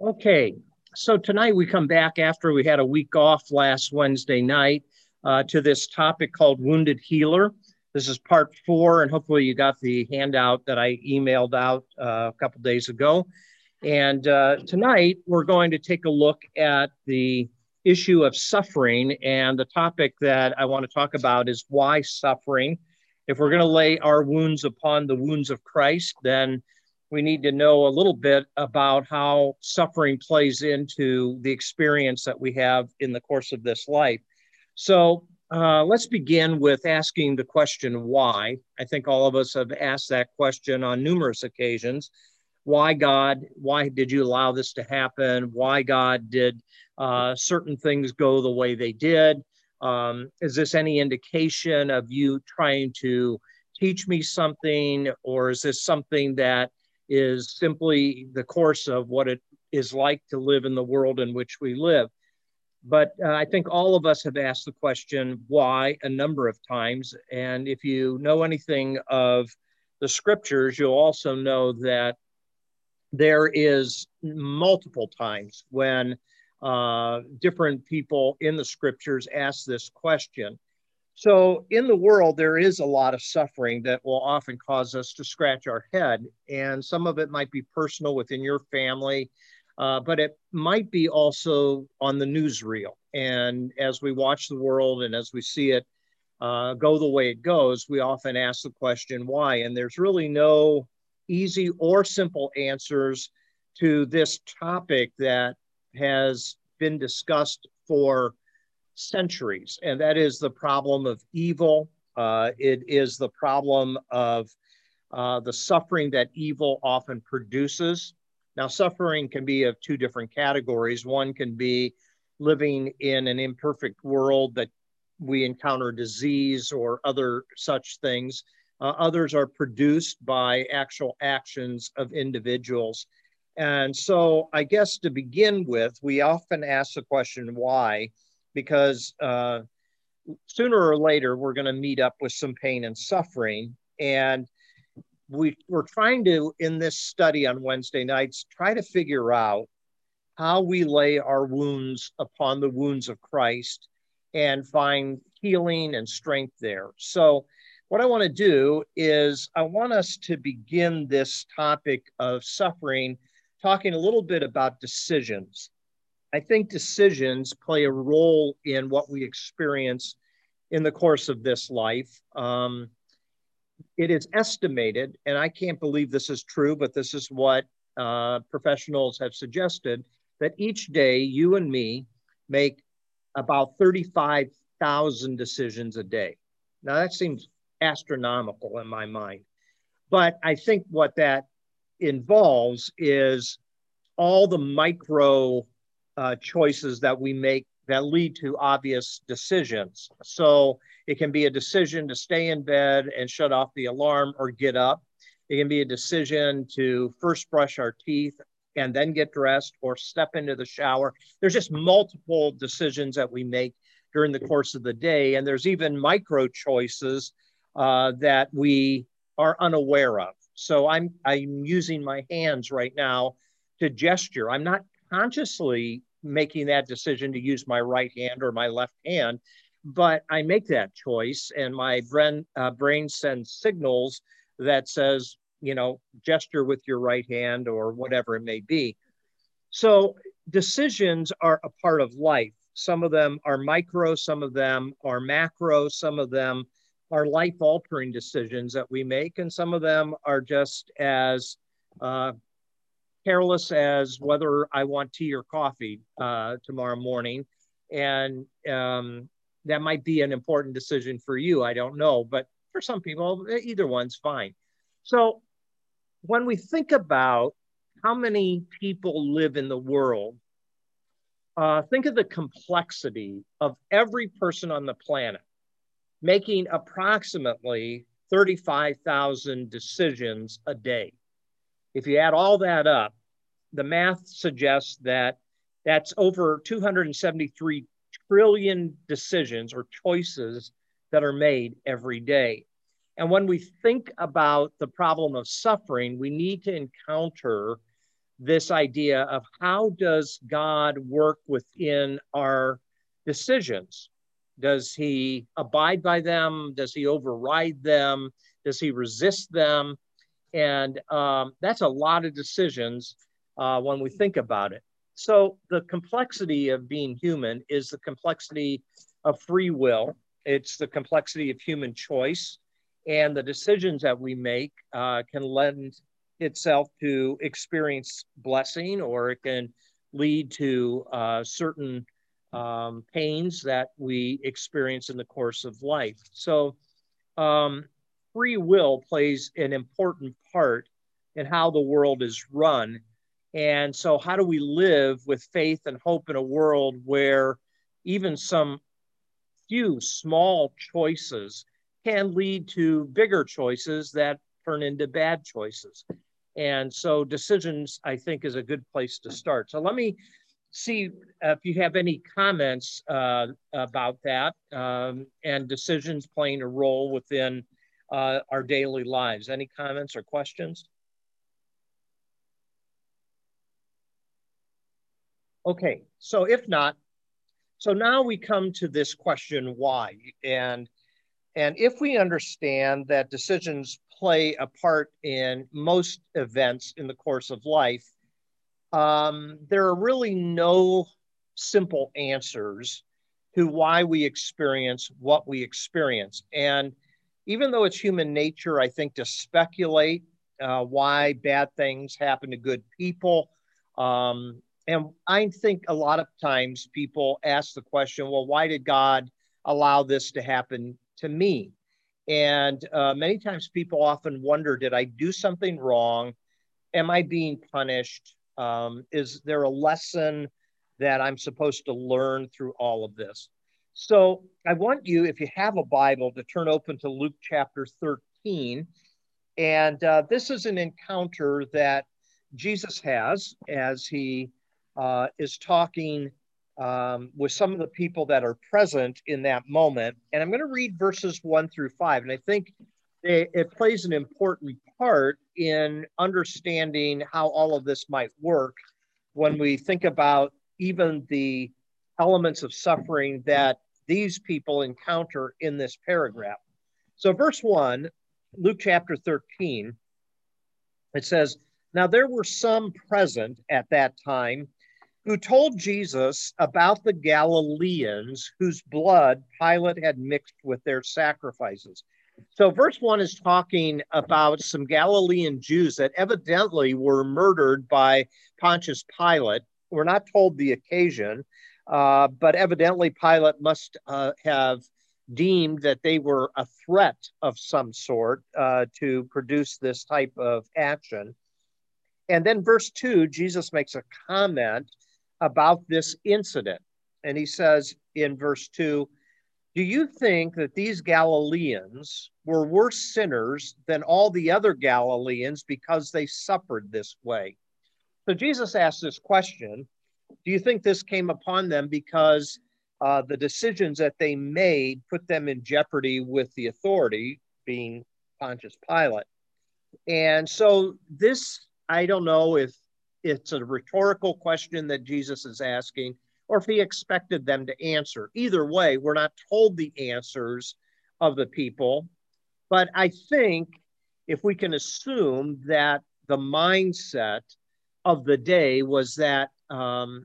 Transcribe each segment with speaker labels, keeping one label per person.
Speaker 1: Okay, so tonight we come back after we had a week off last Wednesday night uh, to this topic called Wounded Healer. This is part four, and hopefully you got the handout that I emailed out uh, a couple days ago. And uh, tonight we're going to take a look at the issue of suffering. And the topic that I want to talk about is why suffering. If we're going to lay our wounds upon the wounds of Christ, then we need to know a little bit about how suffering plays into the experience that we have in the course of this life. So uh, let's begin with asking the question why. I think all of us have asked that question on numerous occasions. Why, God? Why did you allow this to happen? Why, God, did uh, certain things go the way they did? Um, is this any indication of you trying to teach me something, or is this something that is simply the course of what it is like to live in the world in which we live. But uh, I think all of us have asked the question why a number of times. And if you know anything of the scriptures, you'll also know that there is multiple times when uh, different people in the scriptures ask this question. So, in the world, there is a lot of suffering that will often cause us to scratch our head. And some of it might be personal within your family, uh, but it might be also on the newsreel. And as we watch the world and as we see it uh, go the way it goes, we often ask the question, why? And there's really no easy or simple answers to this topic that has been discussed for centuries, and that is the problem of evil. Uh, it is the problem of uh, the suffering that evil often produces. Now, suffering can be of two different categories. One can be living in an imperfect world that we encounter disease or other such things. Uh, others are produced by actual actions of individuals. And so, I guess to begin with, we often ask the question why because uh, sooner or later we're going to meet up with some pain and suffering. And we, we're trying to, in this study on Wednesday nights, try to figure out how we lay our wounds upon the wounds of Christ and find healing and strength there. So, what I want to do is, I want us to begin this topic of suffering talking a little bit about decisions. I think decisions play a role in what we experience in the course of this life. Um, it is estimated, and I can't believe this is true, but this is what uh, professionals have suggested that each day you and me make about 35,000 decisions a day. Now, that seems astronomical in my mind, but I think what that involves is all the micro uh, choices that we make that lead to obvious decisions. So it can be a decision to stay in bed and shut off the alarm or get up. It can be a decision to first brush our teeth and then get dressed or step into the shower. There's just multiple decisions that we make during the course of the day. And there's even micro choices uh, that we are unaware of. So I'm, I'm using my hands right now to gesture. I'm not consciously making that decision to use my right hand or my left hand, but I make that choice, and my brain uh, brain sends signals that says, you know, gesture with your right hand or whatever it may be. So decisions are a part of life. Some of them are micro, some of them are macro, some of them are life altering decisions that we make, and some of them are just as uh, careless as whether I want tea or coffee uh, tomorrow morning. And um, that might be an important decision for you. I don't know. But for some people, either one's fine. So when we think about how many people live in the world, uh, think of the complexity of every person on the planet making approximately 35,000 decisions a day. If you add all that up, the math suggests that that's over 273 trillion decisions or choices that are made every day. And when we think about the problem of suffering, we need to encounter this idea of how does God work within our decisions? Does he abide by them? Does he override them? Does he resist them? And um, that's a lot of decisions uh, when we think about it. So, the complexity of being human is the complexity of free will, it's the complexity of human choice, and the decisions that we make uh, can lend itself to experience blessing or it can lead to uh, certain um, pains that we experience in the course of life. So, um, free will plays an important part in how the world is run. And so, how do we live with faith and hope in a world where even some few small choices can lead to bigger choices that turn into bad choices? And so, decisions, I think, is a good place to start. So, let me see if you have any comments uh, about that um, and decisions playing a role within uh, our daily lives. Any comments or questions? Okay, so if not, so now we come to this question why and and if we understand that decisions play a part in most events in the course of life, um, there are really no simple answers to why we experience what we experience. And even though it's human nature, I think, to speculate uh, why bad things happen to good people. Um, and I think a lot of times people ask the question, well, why did God allow this to happen to me? And uh, many times people often wonder, did I do something wrong? Am I being punished? Um, is there a lesson that I'm supposed to learn through all of this? So I want you, if you have a Bible, to turn open to Luke chapter 13. And uh, this is an encounter that Jesus has as he uh, is talking um, with some of the people that are present in that moment. And I'm going to read verses one through five. And I think it, it plays an important part in understanding how all of this might work when we think about even the elements of suffering that these people encounter in this paragraph. So, verse 1, Luke chapter 13, it says, Now there were some present at that time who told Jesus about the Galileans whose blood Pilate had mixed with their sacrifices. So, verse 1 is talking about some Galilean Jews that evidently were murdered by Pontius Pilate. We're not told the occasion, uh, but evidently, Pilate must uh, have deemed that they were a threat of some sort uh, to produce this type of action. And then, verse 2, Jesus makes a comment about this incident. And he says in verse 2 Do you think that these Galileans were worse sinners than all the other Galileans because they suffered this way? So Jesus asked this question do you think this came upon them because uh, the decisions that they made put them in jeopardy with the authority, being Pontius Pilate? And so, this, I don't know if it's a rhetorical question that Jesus is asking or if he expected them to answer. Either way, we're not told the answers of the people. But I think if we can assume that the mindset of the day was that um,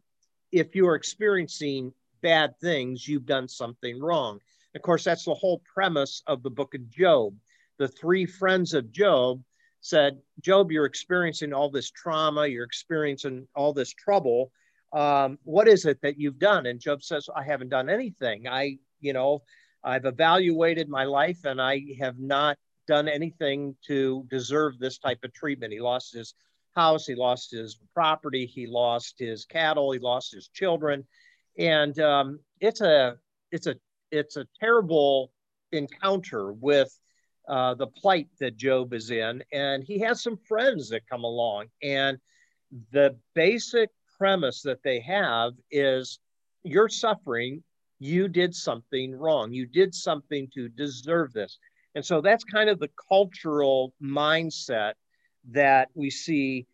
Speaker 1: if you're experiencing bad things, you've done something wrong. Of course, that's the whole premise of the book of Job. The three friends of Job said, Job, you're experiencing all this trauma, you're experiencing all this trouble. Um, what is it that you've done? And Job says, I haven't done anything. I, you know, I've evaluated my life and I have not done anything to deserve this type of treatment. He lost his house, he lost his property, he lost his cattle, he lost his children, and um, it's a it's a it's a terrible encounter with uh, the plight that Job is in, and he has some friends that come along, and the basic premise that they have is you're suffering, you did something wrong. You did something to deserve this. And so that's kind of the cultural mindset that we see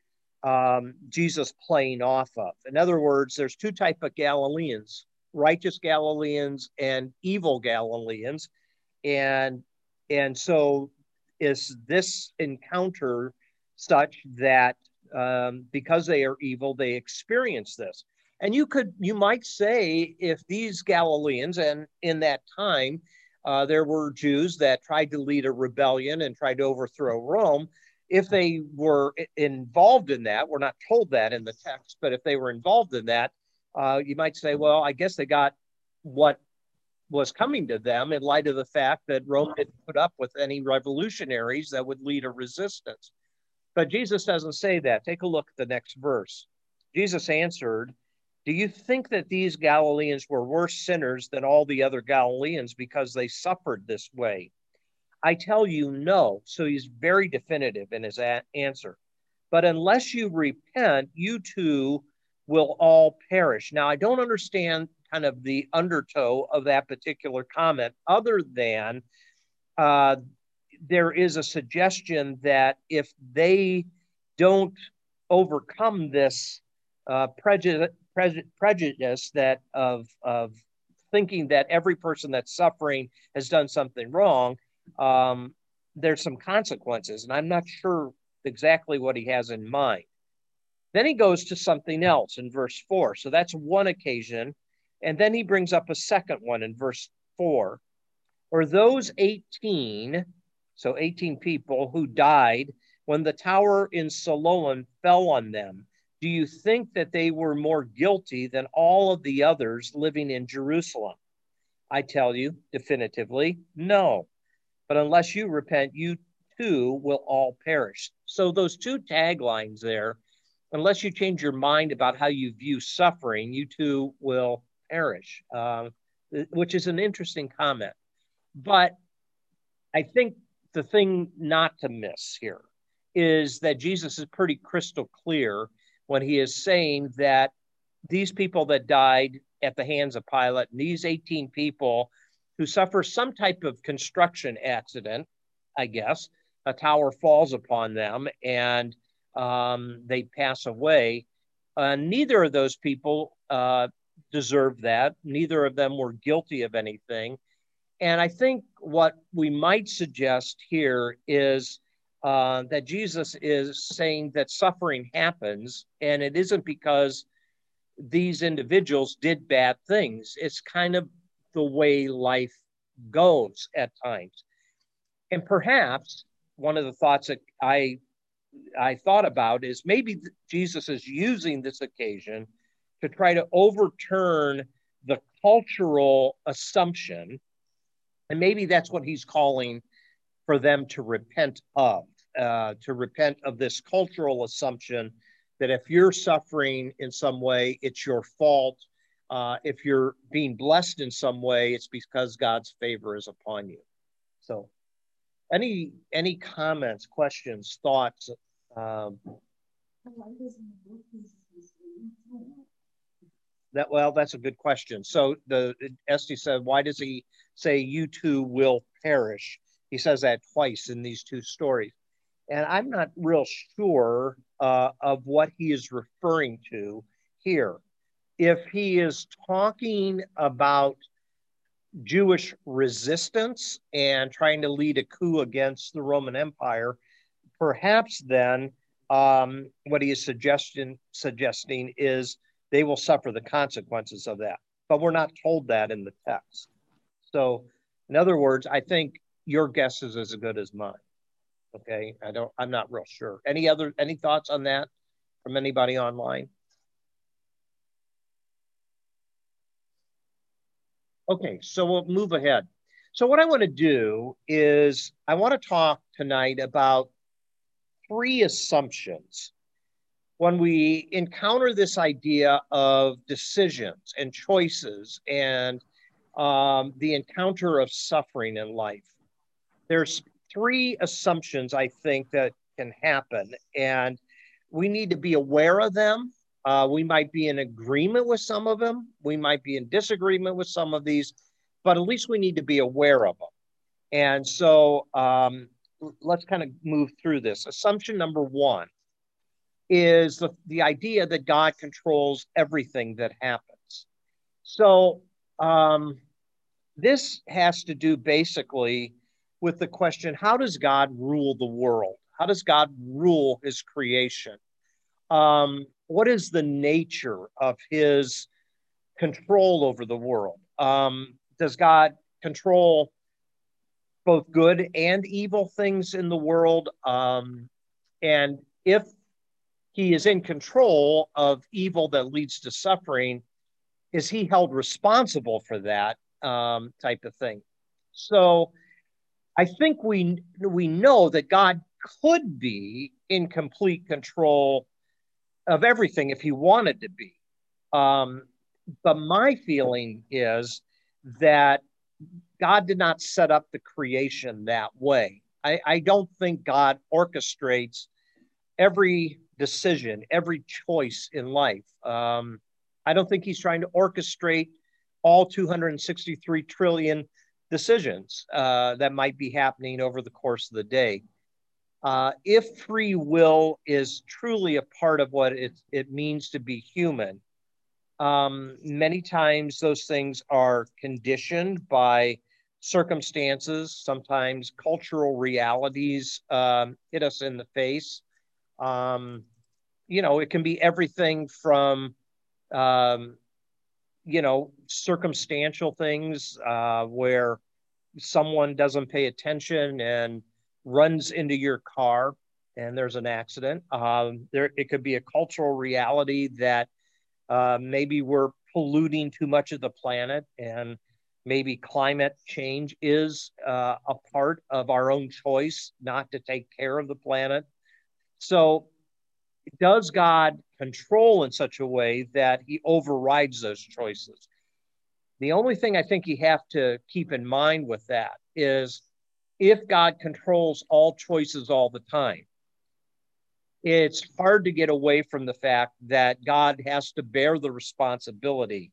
Speaker 1: um, Jesus playing off of. In other words, there's two type of Galileans, righteous Galileans and evil Galileans. And and so is this encounter such that um, because they are evil, they experience this. And you could, you might say, if these Galileans, and in that time, uh, there were Jews that tried to lead a rebellion and tried to overthrow Rome. If they were involved in that, we're not told that in the text, but if they were involved in that, uh, you might say, well, I guess they got what was coming to them in light of the fact that Rome didn't put up with any revolutionaries that would lead a resistance. But Jesus doesn't say that. Take a look at the next verse. Jesus answered, Do you think that these Galileans were worse sinners than all the other Galileans because they suffered this way? I tell you, no. So he's very definitive in his answer. But unless you repent, you too will all perish. Now, I don't understand kind of the undertow of that particular comment, other than uh, there is a suggestion that if they don't overcome this uh, prejudice, prejudice that of, of thinking that every person that's suffering has done something wrong, um, there's some consequences. And I'm not sure exactly what he has in mind. Then he goes to something else in verse four. So that's one occasion. And then he brings up a second one in verse four. Or those 18 so 18 people who died when the tower in Siloam fell on them. Do you think that they were more guilty than all of the others living in Jerusalem? I tell you definitively, no. But unless you repent, you too will all perish. So, those two taglines there, unless you change your mind about how you view suffering, you too will perish, uh, which is an interesting comment. But I think the thing not to miss here is that Jesus is pretty crystal clear when he is saying that these people that died at the hands of Pilate, and these 18 people who suffer some type of construction accident, I guess, a tower falls upon them and um, they pass away. Uh, neither of those people uh, deserved that. Neither of them were guilty of anything. And I think what we might suggest here is uh, that Jesus is saying that suffering happens, and it isn't because these individuals did bad things. It's kind of the way life goes at times. And perhaps one of the thoughts that I I thought about is maybe Jesus is using this occasion to try to overturn the cultural assumption and maybe that's what he's calling for them to repent of, uh, to repent of this cultural assumption that if you're suffering in some way, it's your fault. Uh, if you're being blessed in some way, it's because God's favor is upon you. So, any any comments, questions, thoughts? Um, that well, that's a good question. So the Esty said, why does he say you too will perish? He says that twice in these two stories, and I'm not real sure uh, of what he is referring to here. If he is talking about Jewish resistance and trying to lead a coup against the Roman Empire, perhaps then um, what he is suggesting suggesting is they will suffer the consequences of that. But we're not told that in the text. So, in other words, I think your guess is as good as mine. Okay, I don't. I'm not real sure. Any other any thoughts on that from anybody online? Okay, so we'll move ahead. So what I want to do is I want to talk tonight about three assumptions when we encounter this idea of decisions and choices and um, the encounter of suffering in life, there's three assumptions I think that can happen, and we need to be aware of them Uh, we might be in agreement with some of them. We might be in disagreement with some of these, but at least we need to be aware of them. And so um, let's kind of move through this. Assumption number one is the, the idea that God controls everything that happens. So um, this has to do basically with the question how does God rule the world? How does God rule his creation? Um, what is the nature of his control over the world? Um, does God control both good and evil things in the world? Um, and if he is in control of evil that leads to suffering, is he held responsible for that um, type of thing? So I think we we know that God could be in complete control of everything if he wanted to be. Um, but my feeling is that God did not set up the creation that way. I, I don't think God orchestrates every decision, every choice in life. Um, I don't think he's trying to orchestrate all 263 trillion decisions uh, that might be happening over the course of the day. Uh, if free will is truly a part of what it, it means to be human, um, many times those things are conditioned by circumstances, sometimes cultural realities um, hit us in the face. Um, you know, it can be everything from, um, you know, circumstantial things uh, where someone doesn't pay attention and runs into your car and there's an accident. Um, there, it could be a cultural reality that uh, maybe we're polluting too much of the planet and maybe climate change is uh, a part of our own choice not to take care of the planet. So, does God control in such a way that he overrides those choices? The only thing I think you have to keep in mind with that is if God controls all choices all the time, it's hard to get away from the fact that God has to bear the responsibility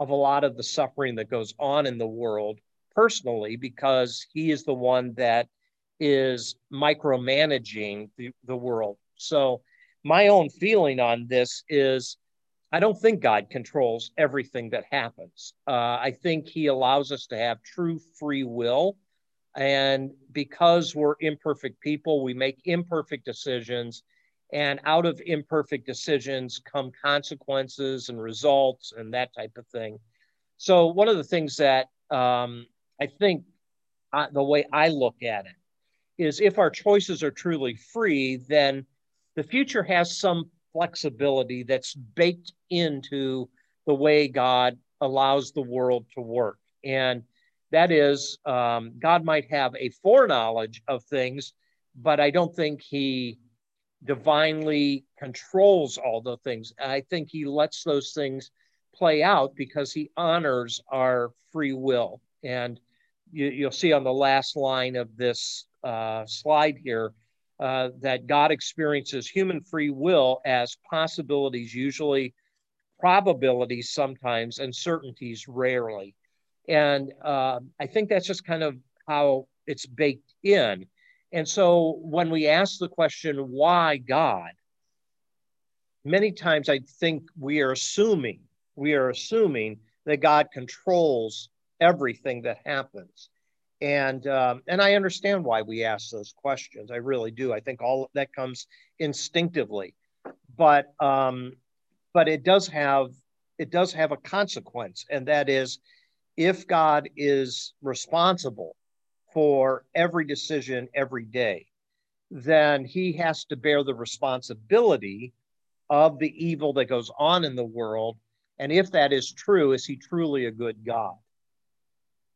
Speaker 1: of a lot of the suffering that goes on in the world personally because he is the one that is micromanaging the, the world. So, my own feeling on this is I don't think God controls everything that happens. Uh, I think he allows us to have true free will. And because we're imperfect people, we make imperfect decisions and out of imperfect decisions come consequences and results and that type of thing. So, one of the things that um, I think the way I look at it is if our choices are truly free, then the future has some flexibility that's baked into the way God allows the world to work. And that is, um, God might have a foreknowledge of things, but I don't think he divinely controls all the things. I think he lets those things play out because he honors our free will. And you, will see on the last line of this uh, slide here uh, that God experiences human free will as possibilities, usually probabilities sometimes, and certainties rarely. And uh, I think that's just kind of how it's baked in. And so when we ask the question, why God? Many times I think we are assuming, we are assuming that God controls everything that happens. And um, and I understand why we ask those questions. I really do. I think all that comes instinctively, but um, but it does have it does have a consequence, and that is, if God is responsible for every decision every day, then he has to bear the responsibility of the evil that goes on in the world. And if that is true, is he truly a good God?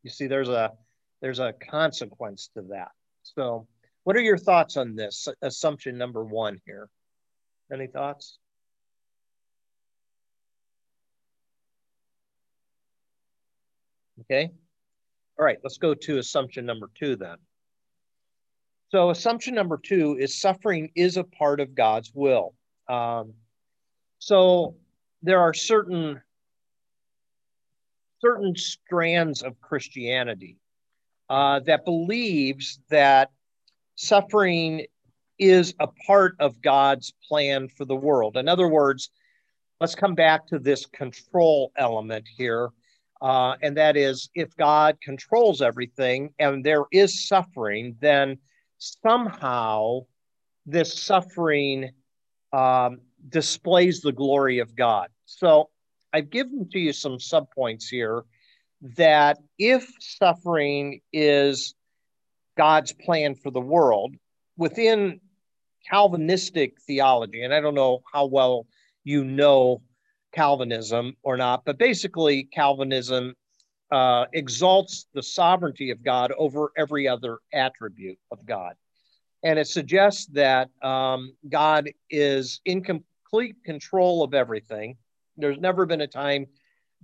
Speaker 1: You see, there's a there's a consequence to that. So, what are your thoughts on this assumption number one here? Any thoughts? Okay. All right, let's go to assumption number two then. So, assumption number two is suffering is a part of God's will. Um, So there are certain certain strands of Christianity uh, that believes that suffering is a part of God's plan for the world. In other words, let's come back to this control element here. Uh, and that is if God controls everything and there is suffering, then somehow this suffering um, displays the glory of God. So I've given to you some subpoints here that if suffering is God's plan for the world within Calvinistic theology, and I don't know how well you know Calvinism or not, but basically, Calvinism uh, exalts the sovereignty of God over every other attribute of God. And it suggests that um, God is in complete control of everything. There's never been a time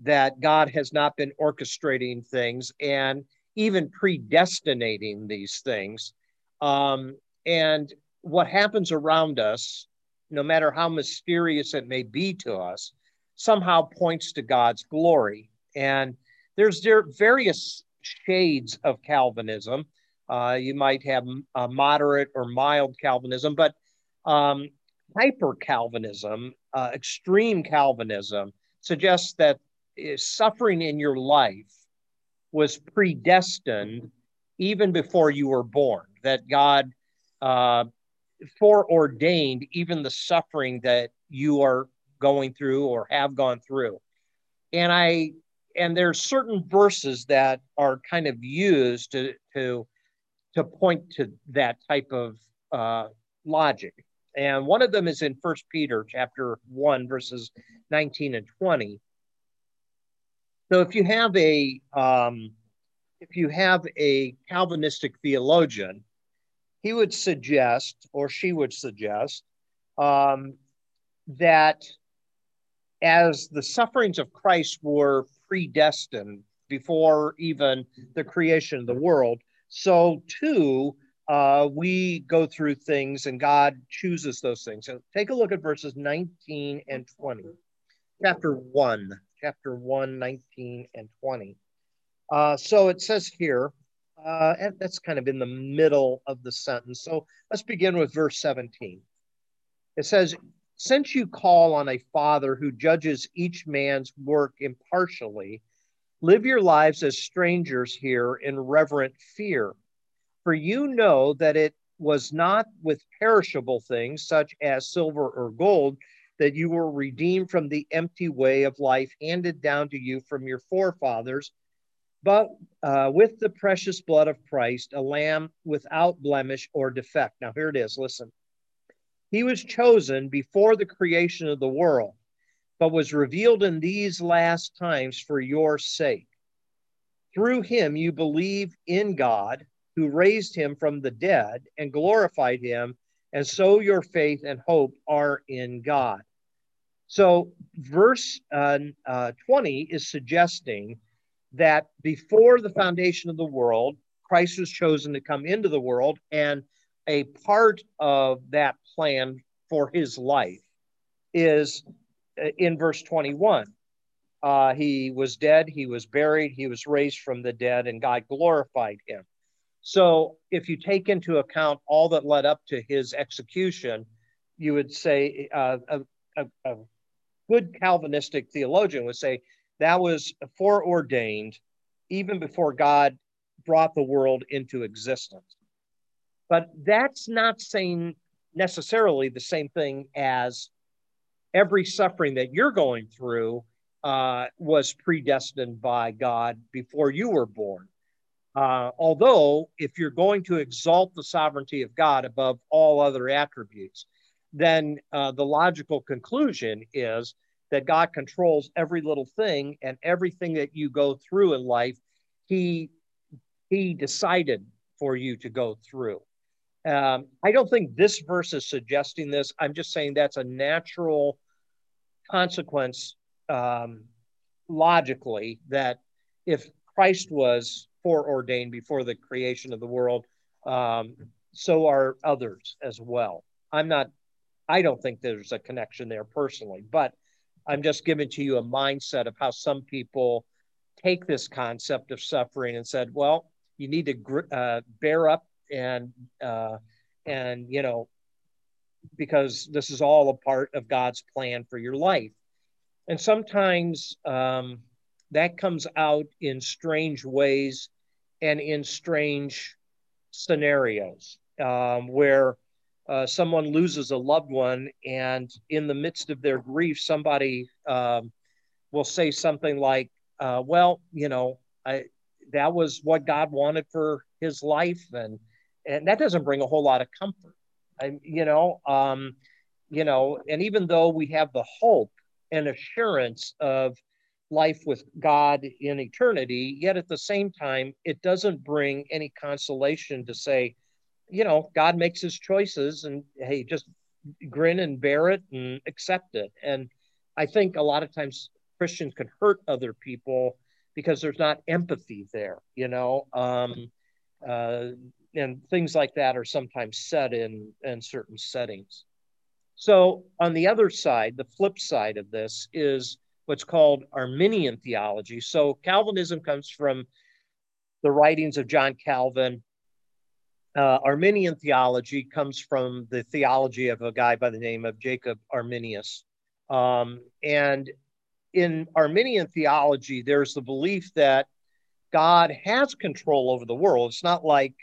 Speaker 1: that God has not been orchestrating things and even predestinating these things. Um, and what happens around us, no matter how mysterious it may be to us, somehow points to God's glory. And there's there various shades of Calvinism. Uh, you might have a moderate or mild Calvinism, but um, hyper Calvinism, uh, extreme Calvinism, suggests that suffering in your life was predestined even before you were born, that God uh, foreordained even the suffering that you are going through or have gone through. And I and there's certain verses that are kind of used to to to point to that type of uh, logic. And one of them is in First Peter chapter one, verses 19 and 20. So if you have a um, if you have a Calvinistic theologian, he would suggest, or she would suggest, um, that as the sufferings of Christ were predestined before even the creation of the world, so too uh, we go through things and God chooses those things. So take a look at verses 19 and 20, chapter 1 chapter 1, 19 and 20. Uh, so it says here, uh, and that's kind of in the middle of the sentence. So let's begin with verse 17. It says, Since you call on a father who judges each man's work impartially, live your lives as strangers here in reverent fear. For you know that it was not with perishable things such as silver or gold that you were redeemed from the empty way of life handed down to you from your forefathers, but uh, with the precious blood of Christ, a lamb without blemish or defect. Now, here it is. Listen. He was chosen before the creation of the world, but was revealed in these last times for your sake. Through him, you believe in God, who raised him from the dead and glorified him and so your faith and hope are in God. So, verse uh, uh, 20 is suggesting that before the foundation of the world, Christ was chosen to come into the world, and a part of that plan for his life is uh, in verse 21. Uh, he was dead, he was buried, he was raised from the dead, and God glorified him. So, if you take into account all that led up to his execution, you would say uh, a, a, a, good Calvinistic theologian would say that was foreordained even before God brought the world into existence. But that's not saying necessarily the same thing as every suffering that you're going through uh, was predestined by God before you were born. Uh, although, if you're going to exalt the sovereignty of God above all other attributes, then uh, the logical conclusion is that God controls every little thing and everything that you go through in life, He He decided for you to go through. Um, I don't think this verse is suggesting this. I'm just saying that's a natural consequence um, logically that if Christ was foreordained before the creation of the world, um, so are others as well. I'm not I don't think there's a connection there personally, but I'm just giving to you a mindset of how some people take this concept of suffering and said, well, you need to uh, bear up and uh, and you know because this is all a part of God's plan for your life. And sometimes um, that comes out in strange ways and in strange scenarios um, where uh, someone loses a loved one, and in the midst of their grief, somebody um, will say something like, uh, "Well, you know, I, that was what God wanted for his life," and and that doesn't bring a whole lot of comfort. I, you know, um, you know, and even though we have the hope and assurance of life with God in eternity, yet at the same time, it doesn't bring any consolation to say, you know, God makes his choices and hey, just grin and bear it and accept it. And I think a lot of times Christians can hurt other people because there's not empathy there, you know. Um, uh, and things like that are sometimes said in, in certain settings. So, on the other side, the flip side of this is what's called Arminian theology. So, Calvinism comes from the writings of John Calvin uh, Arminian theology comes from the theology of a guy by the name of Jacob Arminius. Um, and in Arminian theology, there's the belief that God has control over the world. It's not like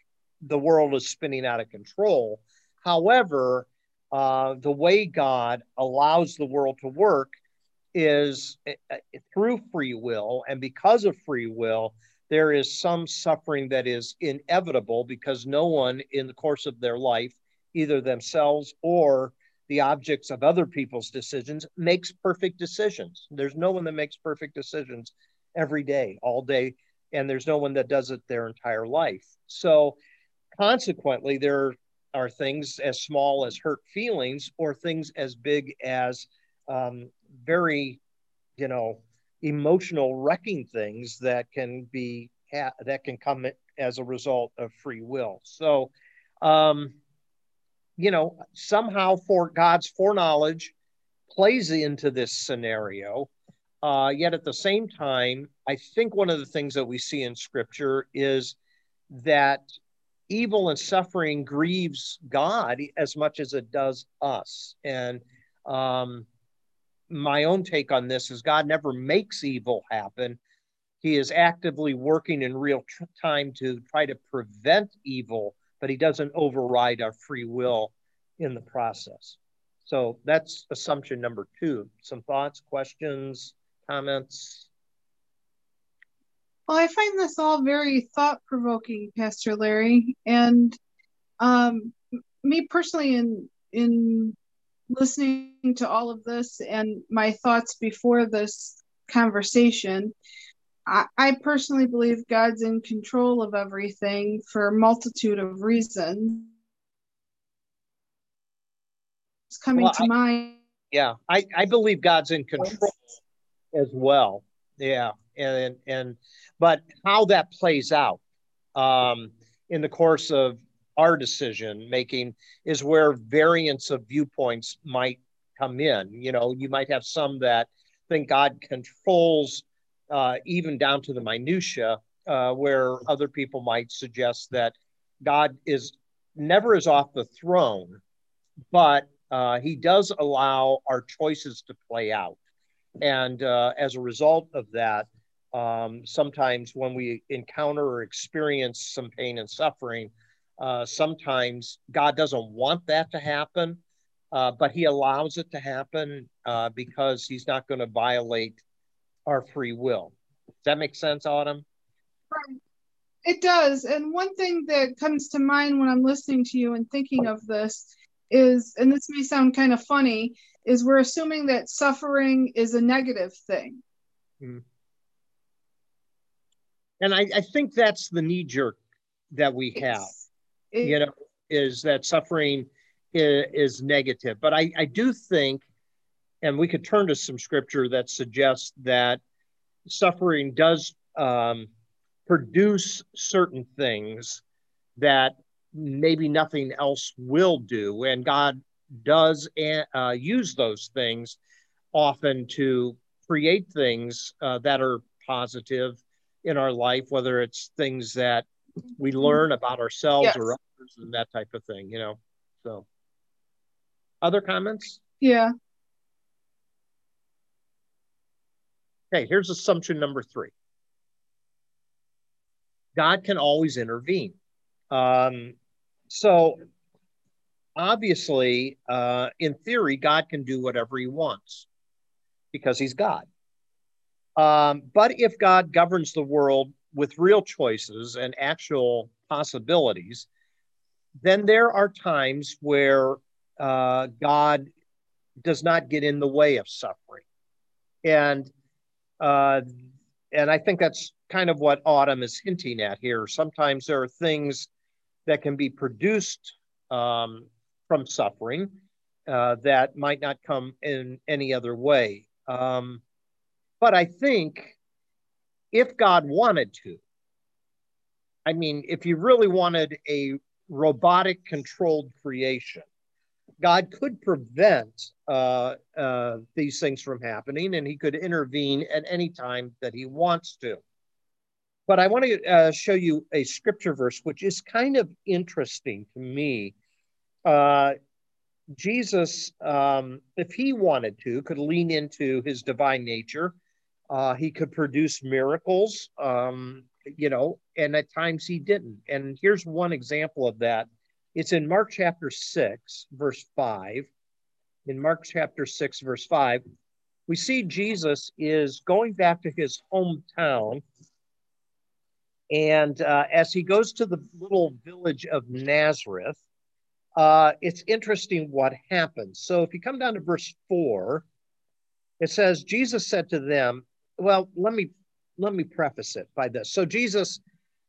Speaker 1: the world is spinning out of control. However, uh, the way God allows the world to work is uh, through free will. And because of free will, there is some suffering that is inevitable because no one in the course of their life, either themselves or the objects of other people's decisions, makes perfect decisions. There's no one that makes perfect decisions every day, all day, and there's no one that does it their entire life. So, consequently, there are things as small as hurt feelings or things as big as um, very, you know, emotional wrecking things that can be that can come as a result of free will. So, um, you know, somehow for God's foreknowledge plays into this scenario. Uh, yet at the same time, I think one of the things that we see in Scripture is that evil and suffering grieves God as much as it does us. And um, my own take on this is God never makes evil happen. He is actively working in real time to try to prevent evil, but he doesn't override our free will in the process. So that's assumption number two. Some thoughts, questions, comments?
Speaker 2: Well, I find this all very thought provoking, Pastor Larry. And um, me personally, in in listening to all of this and my thoughts before this conversation, I, I personally believe God's in control of everything for a multitude of reasons. It's coming well, to I, mind.
Speaker 1: Yeah, I, I believe God's in control as well. Yeah, and and but how that plays out um, in the course of our decision making is where variance of viewpoints might come in. You know, you might have some that think God controls uh, even down to the minutia, uh, where other people might suggest that God is never is off the throne, but uh, He does allow our choices to play out, and uh, as a result of that. Um, sometimes when we encounter or experience some pain and suffering, uh, sometimes God doesn't want that to happen, uh, but He allows it to happen uh, because He's not going to violate our free will. Does that make sense, Autumn?
Speaker 2: It does. And one thing that comes to mind when I'm listening to you and thinking of this is, and this may sound kind of funny, is we're assuming that suffering is a negative thing. Mm.
Speaker 1: And I, I think that's the knee jerk that we have it, you know, is that suffering is, is negative. But I, I do think, and we could turn to some scripture that suggests that suffering does um, produce certain things that maybe nothing else will do. And God does uh, use those things often to create things uh, that are positive in our life, whether it's things that we learn about ourselves yes. or others and that type of thing, you know. So, other comments?
Speaker 2: Yeah.
Speaker 1: Okay, here's assumption number three God can always intervene. Um, so, obviously, uh, in theory, God can do whatever he wants because he's God. Um, but if God governs the world with real choices and actual possibilities, then there are times where uh, God does not get in the way of suffering. And uh, and I think that's kind of what Autumn is hinting at here. Sometimes there are things that can be produced um, from suffering uh, that might not come in any other way. Um, but I think if God wanted to, I mean, if you really wanted a robotic controlled creation, God could prevent uh, uh, these things from happening and he could intervene at any time that he wants to. But I want to uh, show you a scripture verse, which is kind of interesting to me. Uh, Jesus, um, if he wanted to, could lean into his divine nature. Uh, he could produce miracles, um, you know, and at times he didn't. And here's one example of that it's in Mark chapter 6, verse 5. In Mark chapter 6, verse 5, we see Jesus is going back to his hometown. And uh, as he goes to the little village of Nazareth, uh, it's interesting what happens. So if you come down to verse 4, it says, Jesus said to them, well, let me let me preface it by this. So Jesus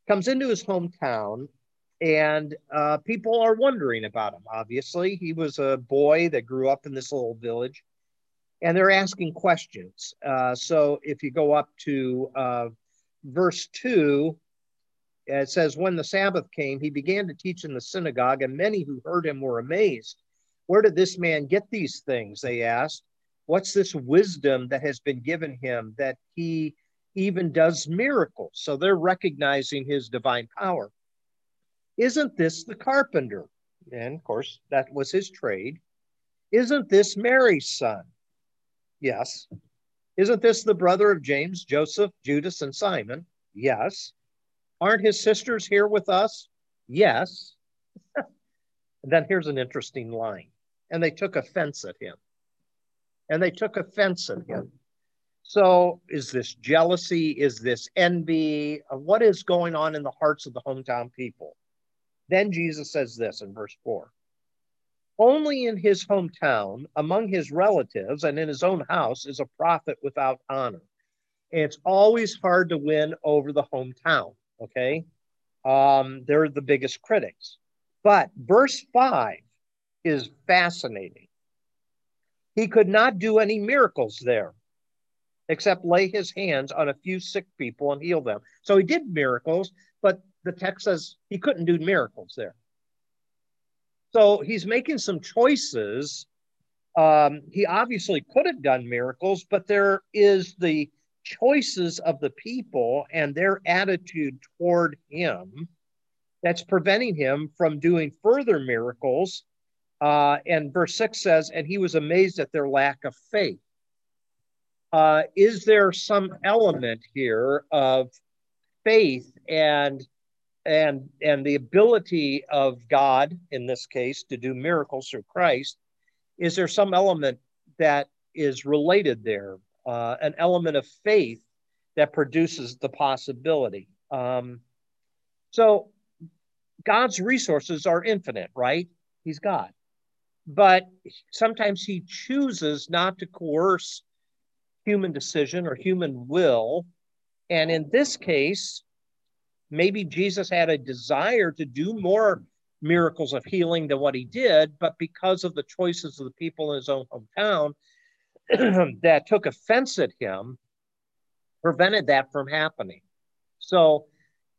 Speaker 1: comes into his hometown and uh, people are wondering about him. Obviously, he was a boy that grew up in this little village, and they're asking questions. Uh, so, if you go up to uh, verse two, it says, "When the Sabbath came, he began to teach in the synagogue, and many who heard him were amazed. Where did this man get these things?" They asked. What's this wisdom that has been given him that he even does miracles? So they're recognizing his divine power. Isn't this the carpenter? And of course, that was his trade. Isn't this Mary's son? Yes. Isn't this the brother of James, Joseph, Judas, and Simon? Yes. Aren't his sisters here with us? Yes. and then here's an interesting line. And they took offense at him. And they took offense at him. So, is this jealousy? Is this envy? What is going on in the hearts of the hometown people? Then Jesus says this in verse 4 Only in his hometown, among his relatives, and in his own house is a prophet without honor. And it's always hard to win over the hometown, okay? Um, they're the biggest critics. But verse 5 is fascinating. He could not do any miracles there except lay his hands on a few sick people and heal them. So he did miracles, but the text says he couldn't do miracles there. So he's making some choices. Um, he obviously could have done miracles, but there is the choices of the people and their attitude toward him that's preventing him from doing further miracles. Uh, and verse 6 says, and he was amazed at their lack of faith. Uh, is there some element here of faith and and and the ability of God in this case to do miracles through Christ, is there some element that is related there, uh, an element of faith that produces the possibility? Um, so God's resources are infinite, right? He's God, but sometimes He chooses not to coerce human decision or human will, and in this case maybe Jesus had a desire to do more miracles of healing than what he did, but because of the choices of the people in his own hometown that took offense at him, prevented that from happening. So,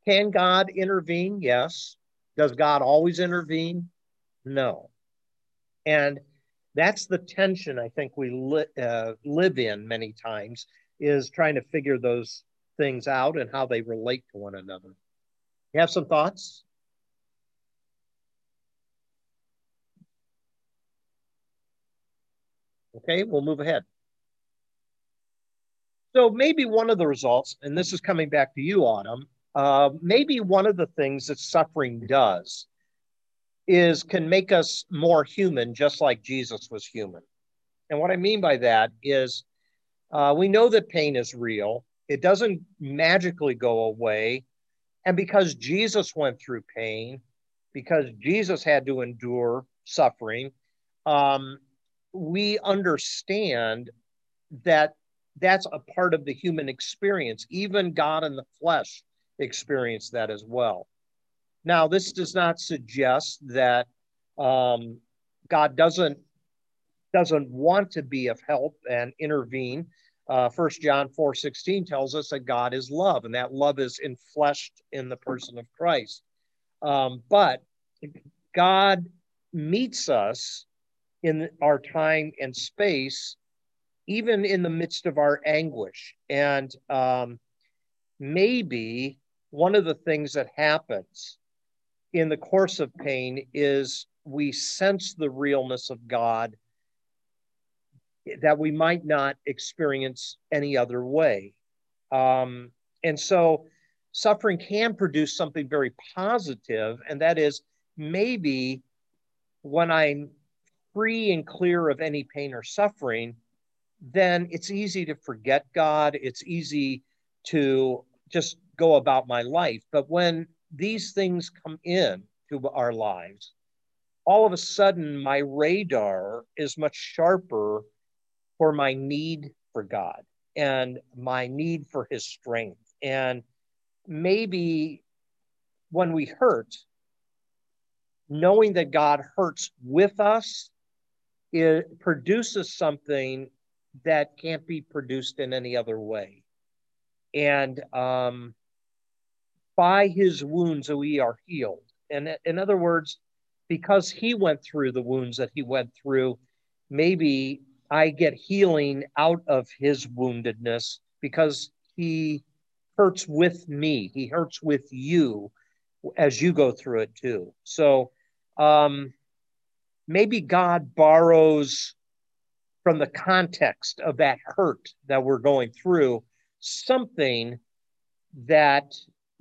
Speaker 1: can God intervene? Yes. Does God always intervene? No. And That's the tension I think we li- uh, live in many times is trying to figure those things out and how they relate to one another. You have some thoughts? Okay, we'll move ahead. So maybe one of the results, and this is coming back to you, Autumn, uh, maybe one of the things that suffering does is can make us more human, just like Jesus was human. And what I mean by that is uh, we know that pain is real, it doesn't magically go away. And because Jesus went through pain, because Jesus had to endure suffering, um, we understand that that's a part of the human experience. Even God in the flesh experienced that as well. Now, this does not suggest that um, God doesn't doesn't want to be of help and intervene. Uh, First John four sixteen tells us that God is love, and that love is infleshed in the person of Christ. Um, but God meets us in our time and space, even in the midst of our anguish. And um, maybe one of the things that happens in the course of pain is we sense the realness of God that we might not experience any other way. Um, and so suffering can produce something very positive, and that is maybe when I'm free and clear of any pain or suffering, then it's easy to forget God. It's easy to just go about my life. But when these things come in to our lives, all of a sudden my radar is much sharper for my need for God and my need for his strength. And maybe when we hurt, knowing that God hurts with us it produces something that can't be produced in any other way. And um, by his wounds, we are healed. And in other words, because he went through the wounds that he went through, maybe I get healing out of his woundedness because he hurts with me. He hurts with you as you go through it too. So, um, maybe God borrows from the context of that hurt that we're going through something that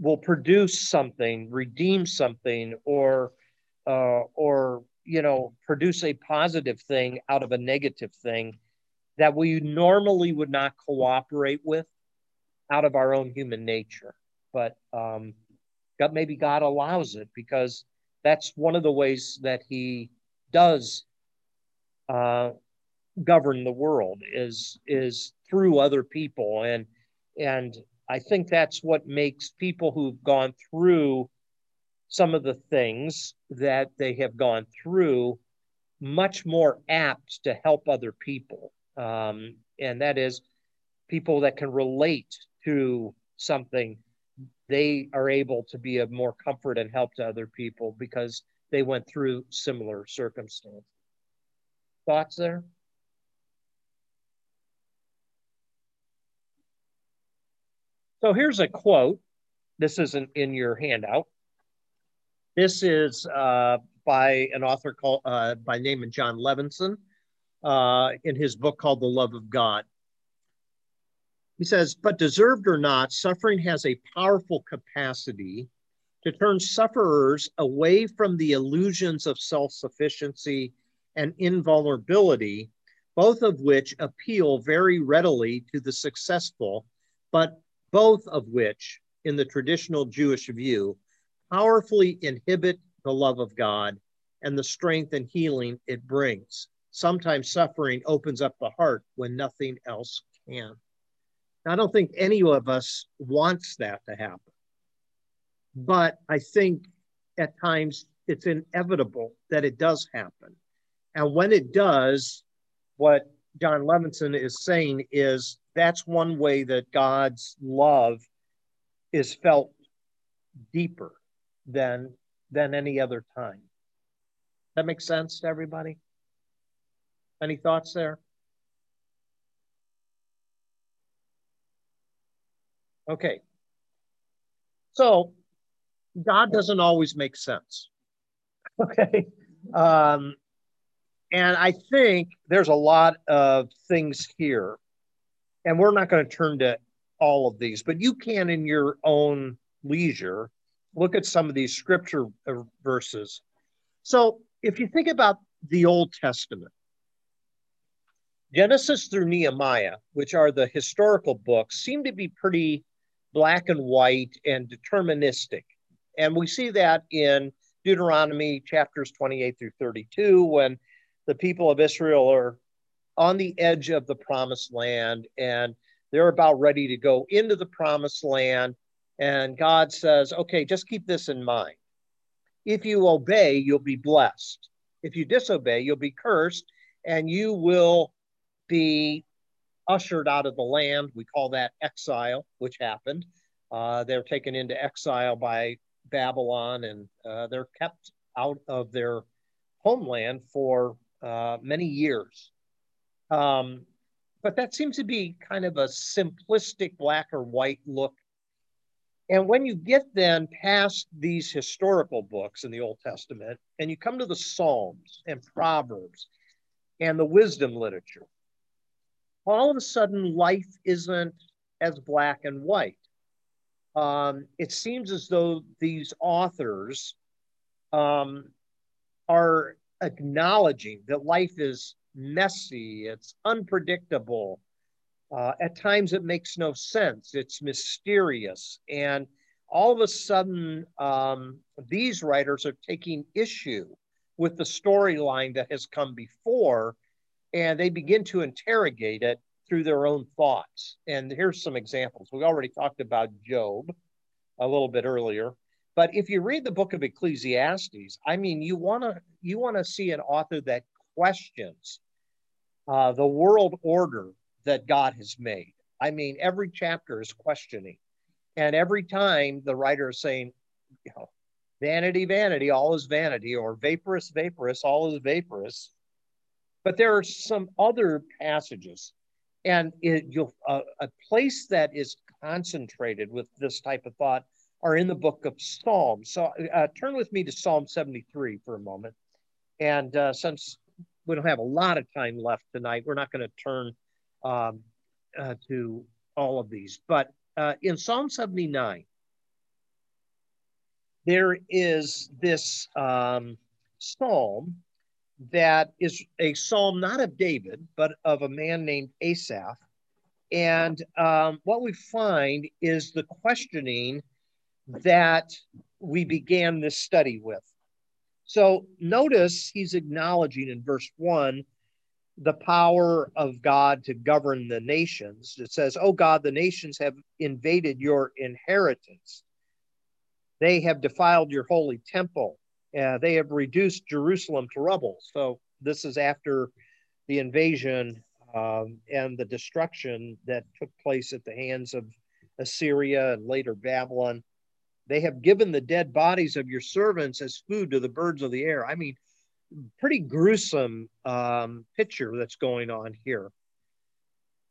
Speaker 1: will produce something, redeem something, or uh, or you know produce a positive thing out of a negative thing that we normally would not cooperate with out of our own human nature. But um, God, maybe God allows it because that's one of the ways that He does uh, govern the world is is through other people and and I think that's what makes people who've gone through some of the things that they have gone through much more apt to help other people. Um, and that is people that can relate to something, they are able to be of more comfort and help to other people because they went through similar circumstances. Thoughts there? So here's a quote. This isn't in your handout. This is uh, by an author called uh, by name of Jon Levenson uh, in his book called The Love of God. He says, but deserved or not, suffering has a powerful capacity to turn sufferers away from the illusions of self sufficiency and invulnerability, both of which appeal very readily to the successful, but both of which, in the traditional Jewish view, powerfully inhibit the love of God and the strength and healing it brings. Sometimes suffering opens up the heart when nothing else can. Now, I don't think any of us wants that to happen. But I think at times it's inevitable that it does happen. And when it does, what Jon Levenson is saying is that's one way that God's love is felt deeper than than any other time. That makes sense to everybody? Any thoughts there? Okay. So God doesn't always make sense. Okay. Um, and I think there's a lot of things here, and we're not going to turn to all of these, but you can, in your own leisure, look at some of these scripture uh, verses. So if you think about the Old Testament, Genesis through Nehemiah, which are the historical books, seem to be pretty black and white and deterministic. And we see that in Deuteronomy chapters 28 through 32 when the people of Israel are on the edge of the promised land and they're about ready to go into the promised land. And God says, okay, just keep this in mind. If you obey, you'll be blessed. If you disobey, you'll be cursed and you will be ushered out of the land. We call that exile, which happened. Uh, they're taken into exile by Babylon and uh, they're kept out of their homeland for uh, many years. Um, but that seems to be kind of a simplistic black or white look. And when you get then past these historical books in the Old Testament and you come to the Psalms and Proverbs and the wisdom literature, all of a sudden life isn't as black and white. Um, it seems as though these authors um, are acknowledging that life is messy, it's unpredictable. Uh, at times, it makes no sense. It's mysterious. And all of a sudden, um, these writers are taking issue with the storyline that has come before, and they begin to interrogate it through their own thoughts. And here's some examples. We already talked about Job a little bit earlier. But if you read the book of Ecclesiastes, I mean, you want to you want to see an author that questions uh, the world order that God has made. I mean, every chapter is questioning, and every time the writer is saying, you know, vanity, vanity, all is vanity, or vaporous, vaporous, all is vaporous. But there are some other passages, and it, you'll uh, a place that is concentrated with this type of thought are in the book of Psalms. So uh, turn with me to Psalm 73 for a moment. And uh, since we don't have a lot of time left tonight, we're not going to turn um, uh, to all of these. But uh, in Psalm 79, there is this um, psalm that is a psalm not of David, but of a man named Asaph. And um, what we find is the questioning that we began this study with. So notice he's acknowledging in verse one the power of God to govern the nations. It says, Oh God, the nations have invaded your inheritance. They have defiled your holy temple. Uh, they have reduced Jerusalem to rubble. So this is after the invasion um, and the destruction that took place at the hands of Assyria and later Babylon. They have given the dead bodies of your servants as food to the birds of the air. I mean, pretty gruesome um, picture that's going on here.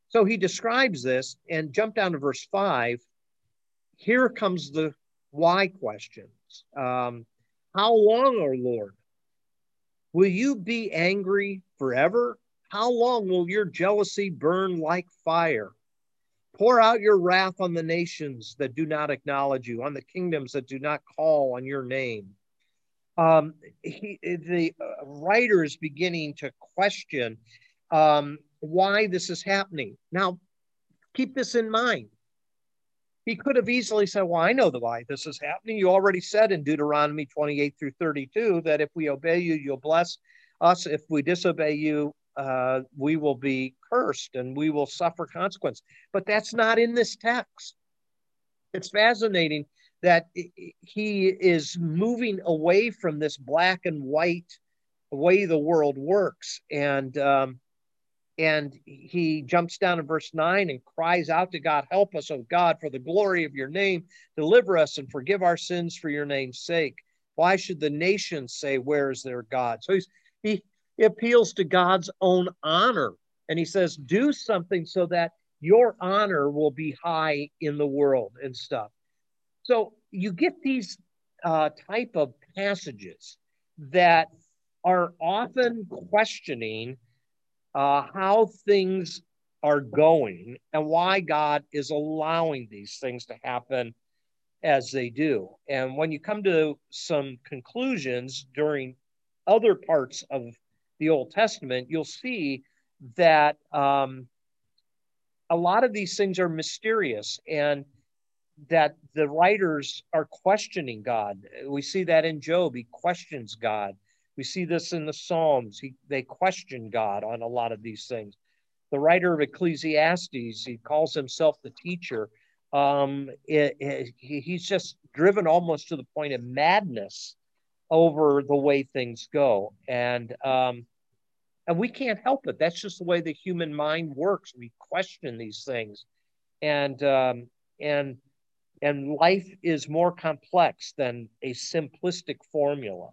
Speaker 1: So he describes this and jump down to verse five. Here comes the why questions. Um, how long, O Lord? Will you be angry forever? How long will your jealousy burn like fire? Pour out your wrath on the nations that do not acknowledge you, on the kingdoms that do not call on your name. Um, he, the uh, writer is beginning to question um, why this is happening. Now, keep this in mind. He could have easily said, Well, I know the why this is happening. You already said in Deuteronomy 28 through 32 that if we obey you, you'll bless us. If we disobey you, uh, we will be cursed and we will suffer consequence. But that's not in this text. It's fascinating that he is moving away from this black and white way the world works, and um, and he jumps down in verse nine and cries out to God, "Help us, O God, for the glory of your name, deliver us and forgive our sins for your name's sake." Why should the nations say, "Where is their God?" So he's he It appeals to God's own honor. And he says, do something so that your honor will be high in the world and stuff. So you get these uh, type of passages that are often questioning uh, how things are going and why God is allowing these things to happen as they do. And when you come to some conclusions during other parts of the Old Testament, you'll see that um, a lot of these things are mysterious and that the writers are questioning God. We see that in Job, he questions God. We see this in the Psalms. He, they question God on a lot of these things. The writer of Ecclesiastes, he calls himself the teacher. Um, it, it, he's just driven almost to the point of madness over the way things go. And um, and we can't help it. That's just the way the human mind works. We question these things, and um, and and life is more complex than a simplistic formula.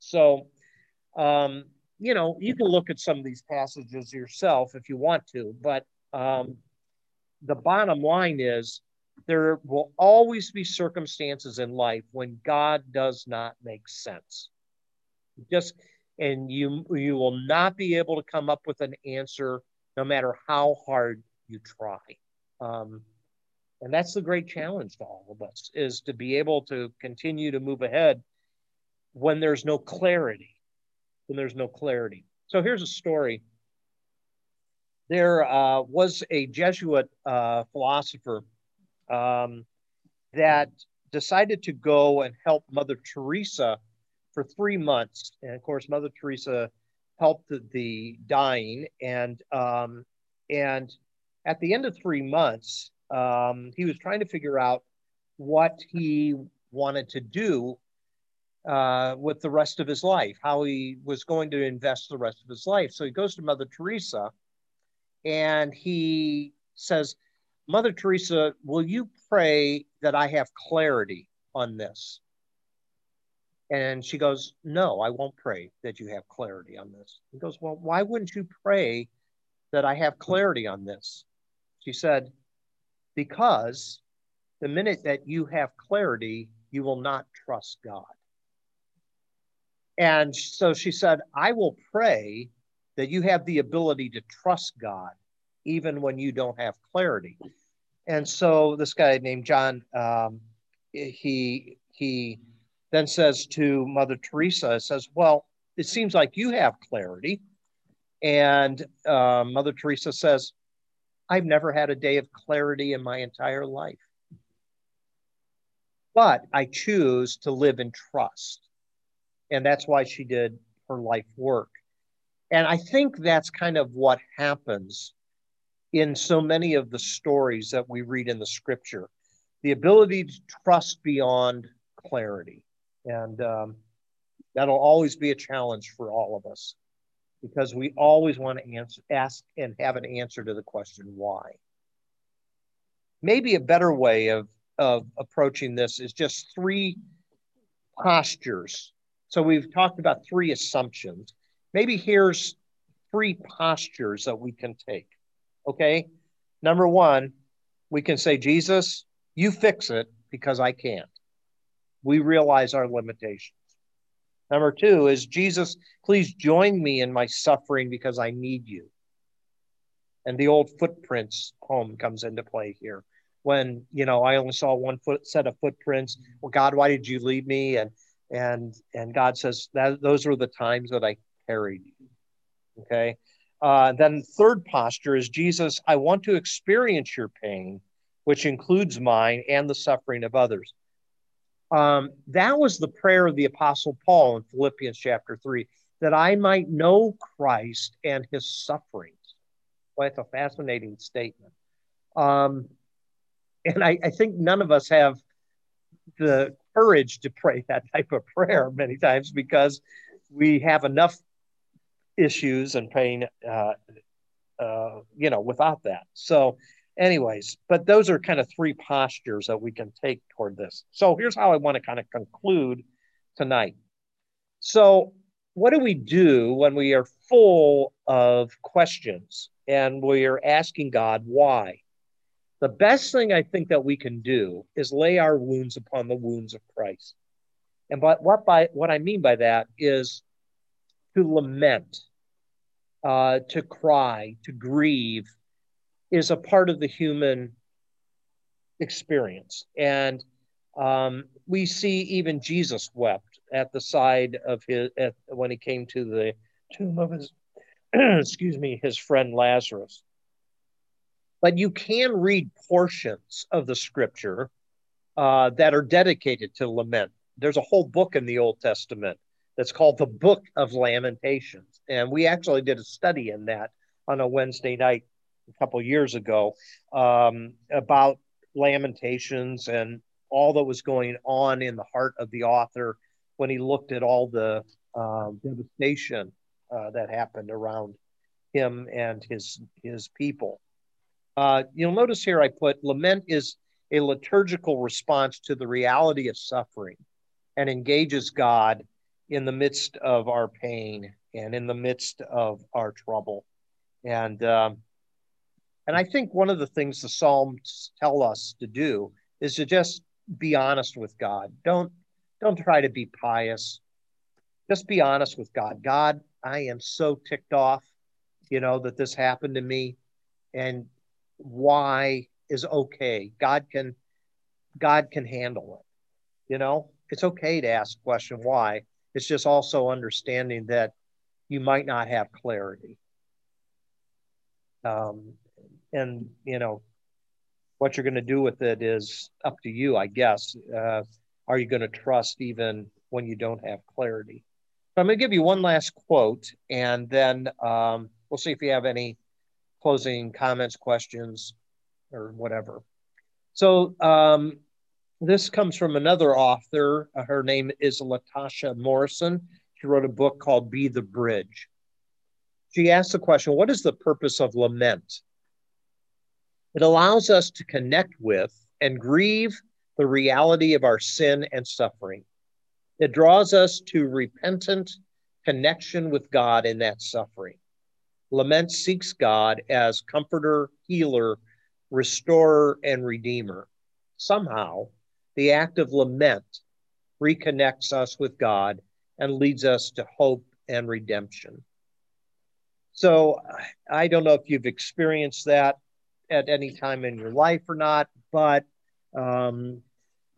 Speaker 1: So, um, you know, you can look at some of these passages yourself if you want to, but um, the bottom line is there will always be circumstances in life when God does not make sense. Just and you you will not be able to come up with an answer no matter how hard you try. Um, and that's the great challenge to all of us is to be able to continue to move ahead when there's no clarity when there's no clarity so here's a story there uh, was a jesuit uh, philosopher um, that decided to go and help mother teresa for three months and of course mother teresa helped the, dying and um, and at the end of three months um, he was trying to figure out what he wanted to do uh, with the rest of his life, how he was going to invest the rest of his life. So he goes to Mother Teresa and he says, Mother Teresa, will you pray that I have clarity on this? And she goes, No, I won't pray that you have clarity on this. He goes, Well, why wouldn't you pray that I have clarity on this? She said, because the minute that you have clarity, you will not trust God. And so she said, I will pray that you have the ability to trust God even when you don't have clarity. And so this guy named John, um, he he then says to Mother Teresa, says, "Well, it seems like you have clarity." And uh, Mother Teresa says, I've never had a day of clarity in my entire life. But I choose to live in trust. And that's why she did her life work. And I think that's kind of what happens in so many of the stories that we read in the scripture the ability to trust beyond clarity. And um, that'll always be a challenge for all of us because we always want to answer, ask and have an answer to the question why. Maybe a better way of, of approaching this is just three postures. So we've talked about three assumptions. Maybe here's three postures that we can take. Okay. Number one, we can say, Jesus, you fix it because I can't. We realize our limitations. Number two is Jesus, please join me in my suffering because I need you. And the old footprints home comes into play here. When, you know, I only saw one foot set of footprints. Well, God, why did you leave me? And and and God says that those are the times that I carried you. Okay. Uh, then third posture is Jesus, I want to experience your pain, which includes mine and the suffering of others. Um, that was the prayer of the Apostle Paul in Philippians chapter 3 that I might know Christ and his sufferings. Well, that's a fascinating statement. Um, and I, I think none of us have the courage to pray that type of prayer many times because we have enough issues and pain, uh, uh, you know, without that. So anyways, but those are kind of three postures that we can take toward this. So here's how I want to kind of conclude tonight. So what do we do when we are full of questions and we are asking God why? The best thing I think that we can do is lay our wounds upon the wounds of Christ. And but what by what I mean by that is to lament, uh, to cry, to grieve, is a part of the human experience. And um, we see even Jesus wept at the side of his at, when he came to the tomb of his excuse me his friend Lazarus. But you can read portions of the scripture uh, that are dedicated to lament. There's a whole book in the Old Testament that's called the Book of Lamentations, and we actually did a study in that on a Wednesday night a couple years ago um, about lamentations and all that was going on in the heart of the author when he looked at all the uh, devastation uh, that happened around him and his his people. Uh, you'll notice here I put lament is a liturgical response to the reality of suffering and engages God in the midst of our pain and in the midst of our trouble. And um, and I think one of the things the Psalms tell us to do is to just be honest with God. Don't don't try to be pious. Just be honest with God. God, I am so ticked off, you know, that this happened to me and why is okay. God can God can handle it. You know, it's okay to ask question why. It's just also understanding that you might not have clarity. Um, and you know what you're going to do with it is up to you i guess. Uh, are you going to trust even when you don't have clarity? So i'm going to give you one last quote and then um, we'll see if you have any closing comments questions or whatever. So um, this comes from another author. Uh, her name is latasha morrison. She wrote a book called be the bridge. She asked the question what is the purpose of lament it allows us to connect with and grieve the reality of our sin and suffering. It draws us to repentant connection with God in that suffering. Lament seeks God as comforter, healer, restorer, and redeemer. Somehow, the act of lament reconnects us with God and leads us to hope and redemption. So, I don't know if you've experienced that at any time in your life or not, but um,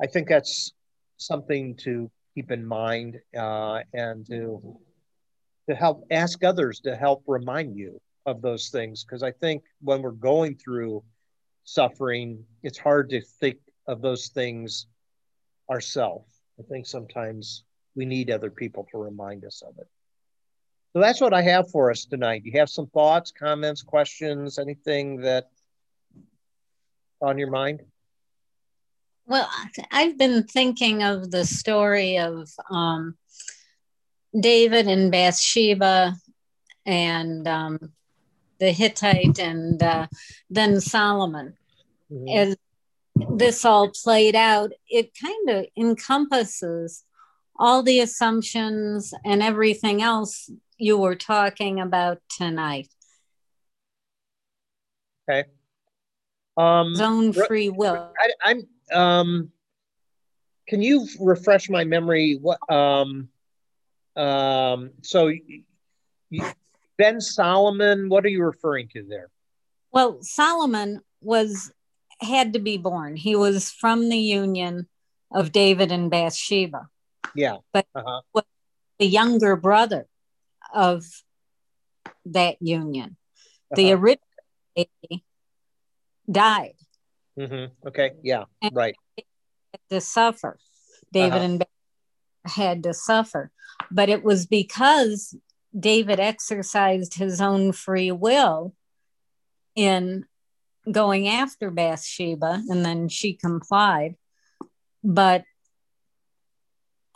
Speaker 1: I think that's something to keep in mind uh, and to to help ask others to help remind you of those things because I think when we're going through suffering, it's hard to think of those things ourselves. I think sometimes we need other people to remind us of it. So that's what I have for us tonight. You have some thoughts, comments, questions, anything that on your mind?
Speaker 3: Well, I've been thinking of the story of um, David and Bathsheba and um, the Hittite and uh, then Solomon. Mm-hmm. As this all played out, it kind of encompasses all the assumptions and everything else you were talking about tonight.
Speaker 1: Okay.
Speaker 3: Um, Zone free will.
Speaker 1: I, am Um, can you refresh my memory? What? Um, um, so, you, Ben Solomon. What are you referring to there?
Speaker 3: Well, Solomon was had to be born. He was from the union of David and Bathsheba.
Speaker 1: Yeah,
Speaker 3: but uh-huh. the younger brother of that union. Uh-huh. The original died.
Speaker 1: Mm-hmm. Okay. Yeah. And right.
Speaker 3: To suffer, David uh-huh. and had to suffer, but it was because David exercised his own free will in going after Bathsheba, and then she complied. But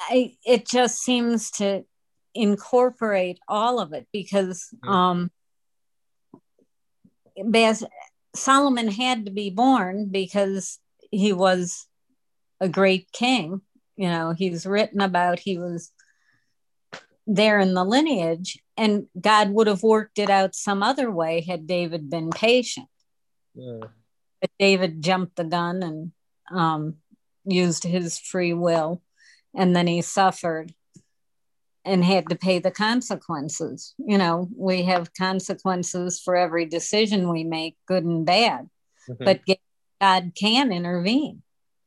Speaker 3: I, it just seems to incorporate all of it because mm-hmm. um, Bath, Solomon had to be born because he was a great king. You know, he's written about he was there in the lineage, and God would have worked it out some other way had David been patient. Yeah. But David jumped the gun and um, used his free will, and then he suffered and had to pay the consequences. You know, we have consequences for every decision we make, good and bad, mm-hmm. but God can intervene.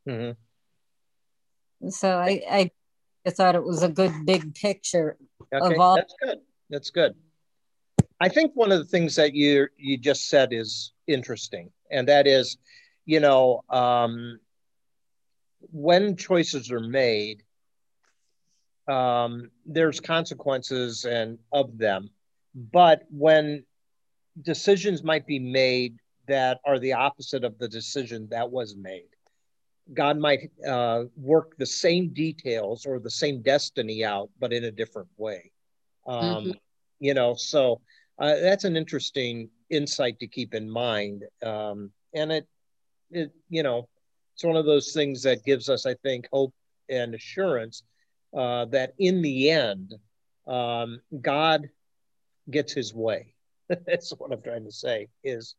Speaker 3: Mm-hmm. So I, I, I thought it was a good big picture
Speaker 1: okay,
Speaker 3: of all.
Speaker 1: That's good. That's good. I think one of the things that you you just said is interesting, and that is, you know, um, when choices are made, um, there's consequences and of them, but when decisions might be made that are the opposite of the decision that was made. God might uh, work the same details or the same destiny out, but in a different way. Um, mm-hmm. You know, so uh, that's an interesting insight to keep in mind. Um, and it, it, you know, it's one of those things that gives us, I think, hope and assurance uh, that in the end, um, God gets his way. That's what I'm trying to say is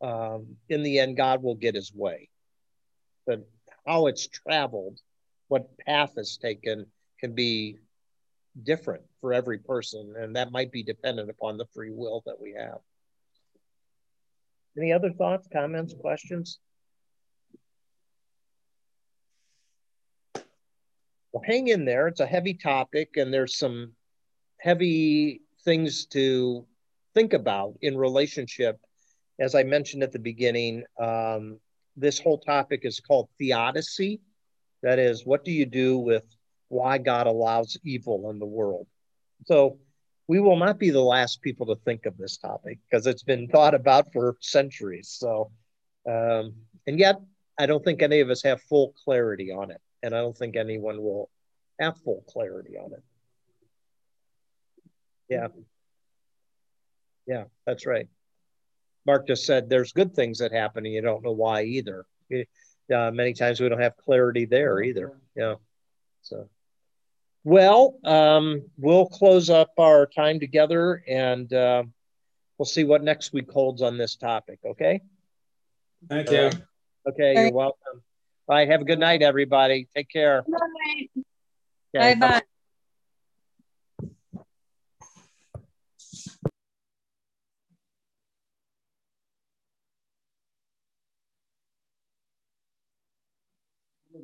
Speaker 1: um, in the end, God will get his way. But how it's traveled, what path is taken, can be different for every person, and that might be dependent upon the free will that we have. Any other thoughts, comments, questions? Well, hang in there. It's a heavy topic, and there's some heavy things to think about in relationship as I mentioned at the beginning, um, this whole topic is called theodicy. That is, what do you do with why God allows evil in the world? So, we will not be the last people to think of this topic because it's been thought about for centuries. So, um, and yet, I don't think any of us have full clarity on it. And I don't think anyone will have full clarity on it. Yeah. Yeah, that's right. Mark just said there's good things that happen and you don't know why either. Uh, many times we don't have clarity there either. Yeah. So, well, um, we'll close up our time together and uh, we'll see what next week holds on this topic. Okay.
Speaker 4: Thank you.
Speaker 1: Okay. You're welcome. All right. Have a good night, everybody. Take care.
Speaker 3: Bye bye.